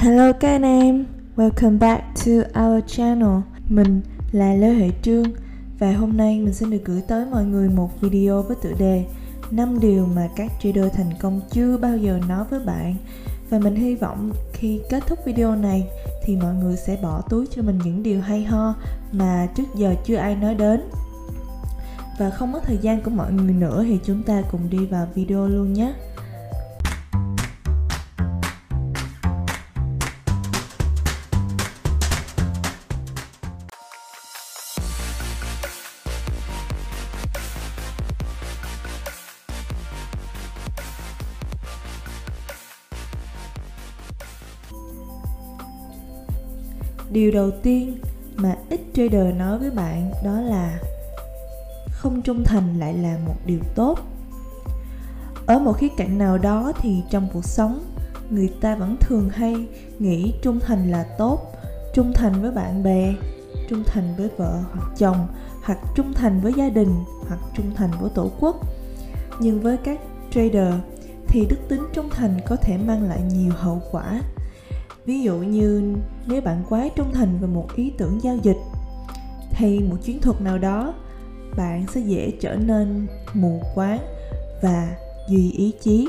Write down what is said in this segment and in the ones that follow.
Hello các anh em, welcome back to our channel. Mình là Lê Huệ Trương và hôm nay mình xin được gửi tới mọi người một video với tựa đề 5 điều mà các trader thành công chưa bao giờ nói với bạn. Và mình hy vọng khi kết thúc video này thì mọi người sẽ bỏ túi cho mình những điều hay ho mà trước giờ chưa ai nói đến. Và không mất thời gian của mọi người nữa thì chúng ta cùng đi vào video luôn nhé. Điều đầu tiên mà ít trader nói với bạn đó là không trung thành lại là một điều tốt. Ở một khía cạnh nào đó thì trong cuộc sống, người ta vẫn thường hay nghĩ trung thành là tốt, trung thành với bạn bè, trung thành với vợ hoặc chồng, hoặc trung thành với gia đình, hoặc trung thành với tổ quốc. Nhưng với các trader thì đức tính trung thành có thể mang lại nhiều hậu quả ví dụ như nếu bạn quá trung thành về một ý tưởng giao dịch thì một chiến thuật nào đó, bạn sẽ dễ trở nên mù quáng và duy ý chí.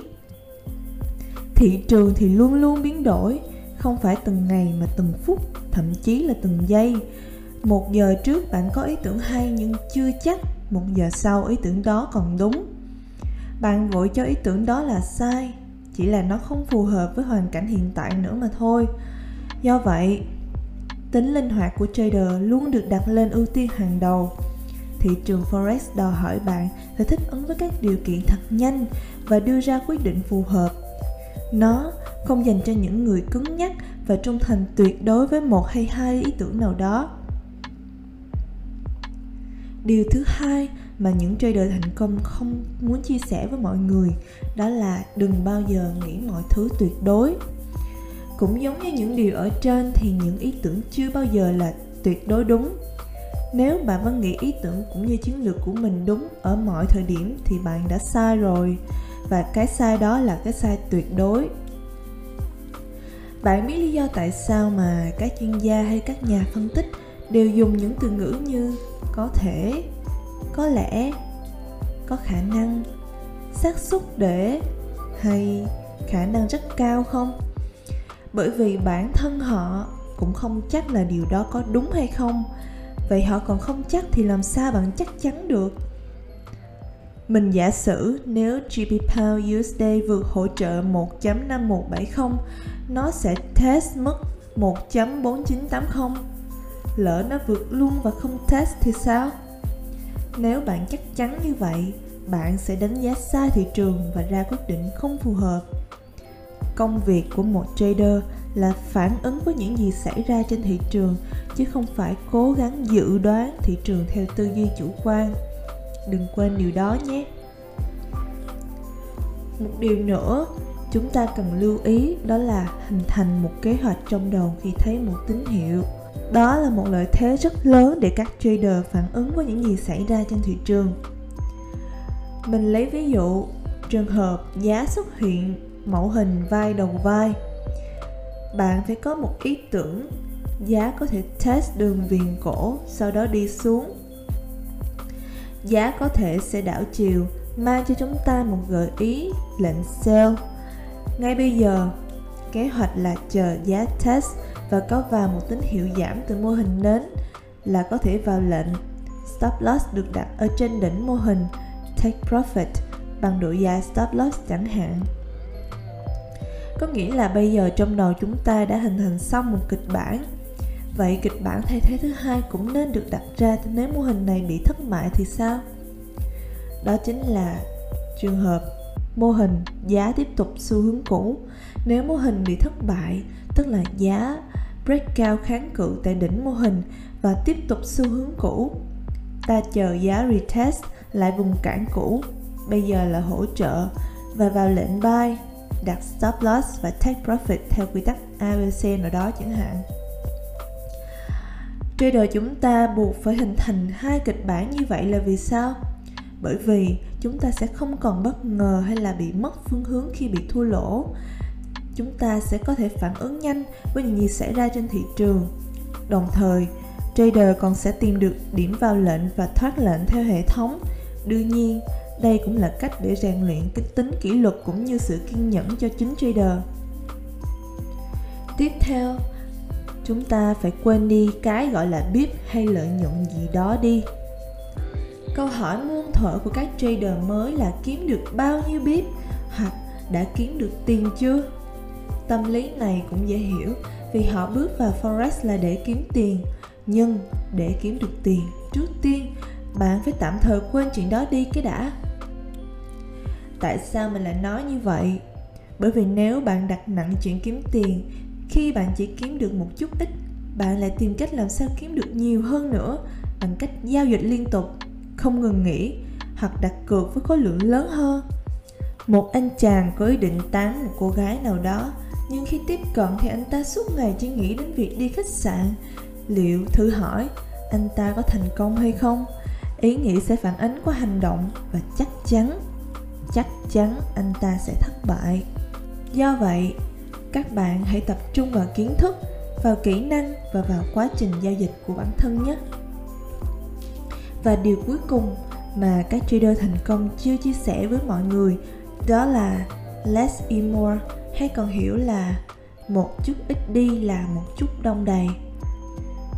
Thị trường thì luôn luôn biến đổi, không phải từng ngày mà từng phút, thậm chí là từng giây. Một giờ trước bạn có ý tưởng hay nhưng chưa chắc một giờ sau ý tưởng đó còn đúng. Bạn vội cho ý tưởng đó là sai chỉ là nó không phù hợp với hoàn cảnh hiện tại nữa mà thôi. Do vậy, tính linh hoạt của trader luôn được đặt lên ưu tiên hàng đầu. Thị trường forex đòi hỏi bạn phải thích ứng với các điều kiện thật nhanh và đưa ra quyết định phù hợp. Nó không dành cho những người cứng nhắc và trung thành tuyệt đối với một hay hai ý tưởng nào đó. Điều thứ hai mà những trader thành công không muốn chia sẻ với mọi người, đó là đừng bao giờ nghĩ mọi thứ tuyệt đối. Cũng giống như những điều ở trên thì những ý tưởng chưa bao giờ là tuyệt đối đúng. Nếu bạn vẫn nghĩ ý tưởng cũng như chiến lược của mình đúng ở mọi thời điểm thì bạn đã sai rồi, và cái sai đó là cái sai tuyệt đối. Bạn biết lý do tại sao mà các chuyên gia hay các nhà phân tích đều dùng những từ ngữ như có thể có lẽ có khả năng xác suất để hay khả năng rất cao không? Bởi vì bản thân họ cũng không chắc là điều đó có đúng hay không. Vậy họ còn không chắc thì làm sao bạn chắc chắn được? Mình giả sử nếu GP Pound USD vượt hỗ trợ 1.5170 nó sẽ test mức 1.4980 lỡ nó vượt luôn và không test thì sao? Nếu bạn chắc chắn như vậy, bạn sẽ đánh giá sai thị trường và ra quyết định không phù hợp. Công việc của một trader là phản ứng với những gì xảy ra trên thị trường, chứ không phải cố gắng dự đoán thị trường theo tư duy chủ quan. Đừng quên điều đó nhé. Một điều nữa chúng ta cần lưu ý đó là hình thành một kế hoạch trong đầu khi thấy một tín hiệu đó là một lợi thế rất lớn để các trader phản ứng với những gì xảy ra trên thị trường. Mình lấy ví dụ, trường hợp giá xuất hiện mẫu hình vai đầu vai. Bạn phải có một ý tưởng giá có thể test đường viền cổ, sau đó đi xuống. Giá có thể sẽ đảo chiều, mang cho chúng ta một gợi ý lệnh sell ngay bây giờ, kế hoạch là chờ giá test và có vào một tín hiệu giảm từ mô hình nến là có thể vào lệnh stop loss được đặt ở trên đỉnh mô hình take profit bằng độ dài stop loss chẳng hạn. Có nghĩa là bây giờ trong đầu chúng ta đã hình thành xong một kịch bản. Vậy kịch bản thay thế thứ hai cũng nên được đặt ra nếu mô hình này bị thất bại thì sao? Đó chính là trường hợp mô hình giá tiếp tục xu hướng cũ. Nếu mô hình bị thất bại, tức là giá break cao kháng cự tại đỉnh mô hình và tiếp tục xu hướng cũ. Ta chờ giá retest lại vùng cản cũ. Bây giờ là hỗ trợ và vào lệnh buy, đặt stop loss và take profit theo quy tắc ABC nào đó chẳng hạn. Trader chúng ta buộc phải hình thành hai kịch bản như vậy là vì sao? Bởi vì chúng ta sẽ không còn bất ngờ hay là bị mất phương hướng khi bị thua lỗ chúng ta sẽ có thể phản ứng nhanh với những gì xảy ra trên thị trường. Đồng thời, trader còn sẽ tìm được điểm vào lệnh và thoát lệnh theo hệ thống. Đương nhiên, đây cũng là cách để rèn luyện cái tính kỷ luật cũng như sự kiên nhẫn cho chính trader. Tiếp theo, chúng ta phải quên đi cái gọi là bip hay lợi nhuận gì đó đi. Câu hỏi muôn thuở của các trader mới là kiếm được bao nhiêu bip hoặc đã kiếm được tiền chưa? Tâm lý này cũng dễ hiểu vì họ bước vào Forex là để kiếm tiền. Nhưng để kiếm được tiền, trước tiên, bạn phải tạm thời quên chuyện đó đi cái đã. Tại sao mình lại nói như vậy? Bởi vì nếu bạn đặt nặng chuyện kiếm tiền, Khi bạn chỉ kiếm được một chút ít, Bạn lại tìm cách làm sao kiếm được nhiều hơn nữa, Bằng cách giao dịch liên tục, Không ngừng nghỉ, Hoặc đặt cược với khối lượng lớn hơn. Một anh chàng có ý định tán một cô gái nào đó nhưng khi tiếp cận thì anh ta suốt ngày chỉ nghĩ đến việc đi khách sạn. Liệu thử hỏi, anh ta có thành công hay không? Ý nghĩ sẽ phản ánh qua hành động và chắc chắn chắc chắn anh ta sẽ thất bại. Do vậy, các bạn hãy tập trung vào kiến thức, vào kỹ năng và vào quá trình giao dịch của bản thân nhé. Và điều cuối cùng mà các trader thành công chưa chia sẻ với mọi người, đó là less is more hay còn hiểu là một chút ít đi là một chút đông đầy.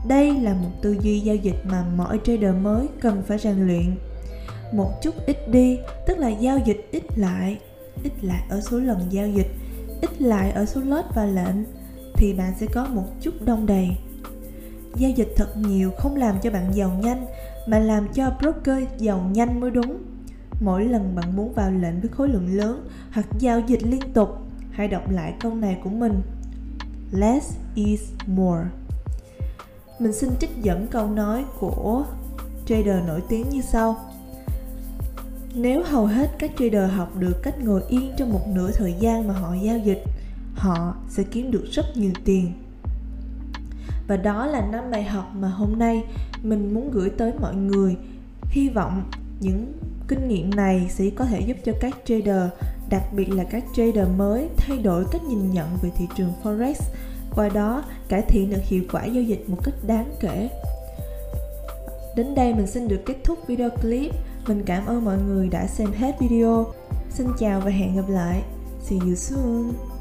Đây là một tư duy giao dịch mà mọi trader mới cần phải rèn luyện. Một chút ít đi, tức là giao dịch ít lại ít lại ở số lần giao dịch, ít lại ở số lot và lệnh, thì bạn sẽ có một chút đông đầy. Giao dịch thật nhiều không làm cho bạn giàu nhanh, mà làm cho broker giàu nhanh mới đúng. Mỗi lần bạn muốn vào lệnh với khối lượng lớn hoặc giao dịch liên tục hãy đọc lại câu này của mình. Less is more. Mình xin trích dẫn câu nói của trader nổi tiếng như sau. Nếu hầu hết các trader học được cách ngồi yên trong một nửa thời gian mà họ giao dịch, họ sẽ kiếm được rất nhiều tiền. Và đó là năm bài học mà hôm nay mình muốn gửi tới mọi người. Hy vọng những kinh nghiệm này sẽ có thể giúp cho các trader, đặc biệt là các trader mới, thay đổi cách nhìn nhận về thị trường forex, qua đó cải thiện được hiệu quả giao dịch một cách đáng kể. Đến đây mình xin được kết thúc video clip. Mình cảm ơn mọi người đã xem hết video. Xin chào và hẹn gặp lại. See you soon.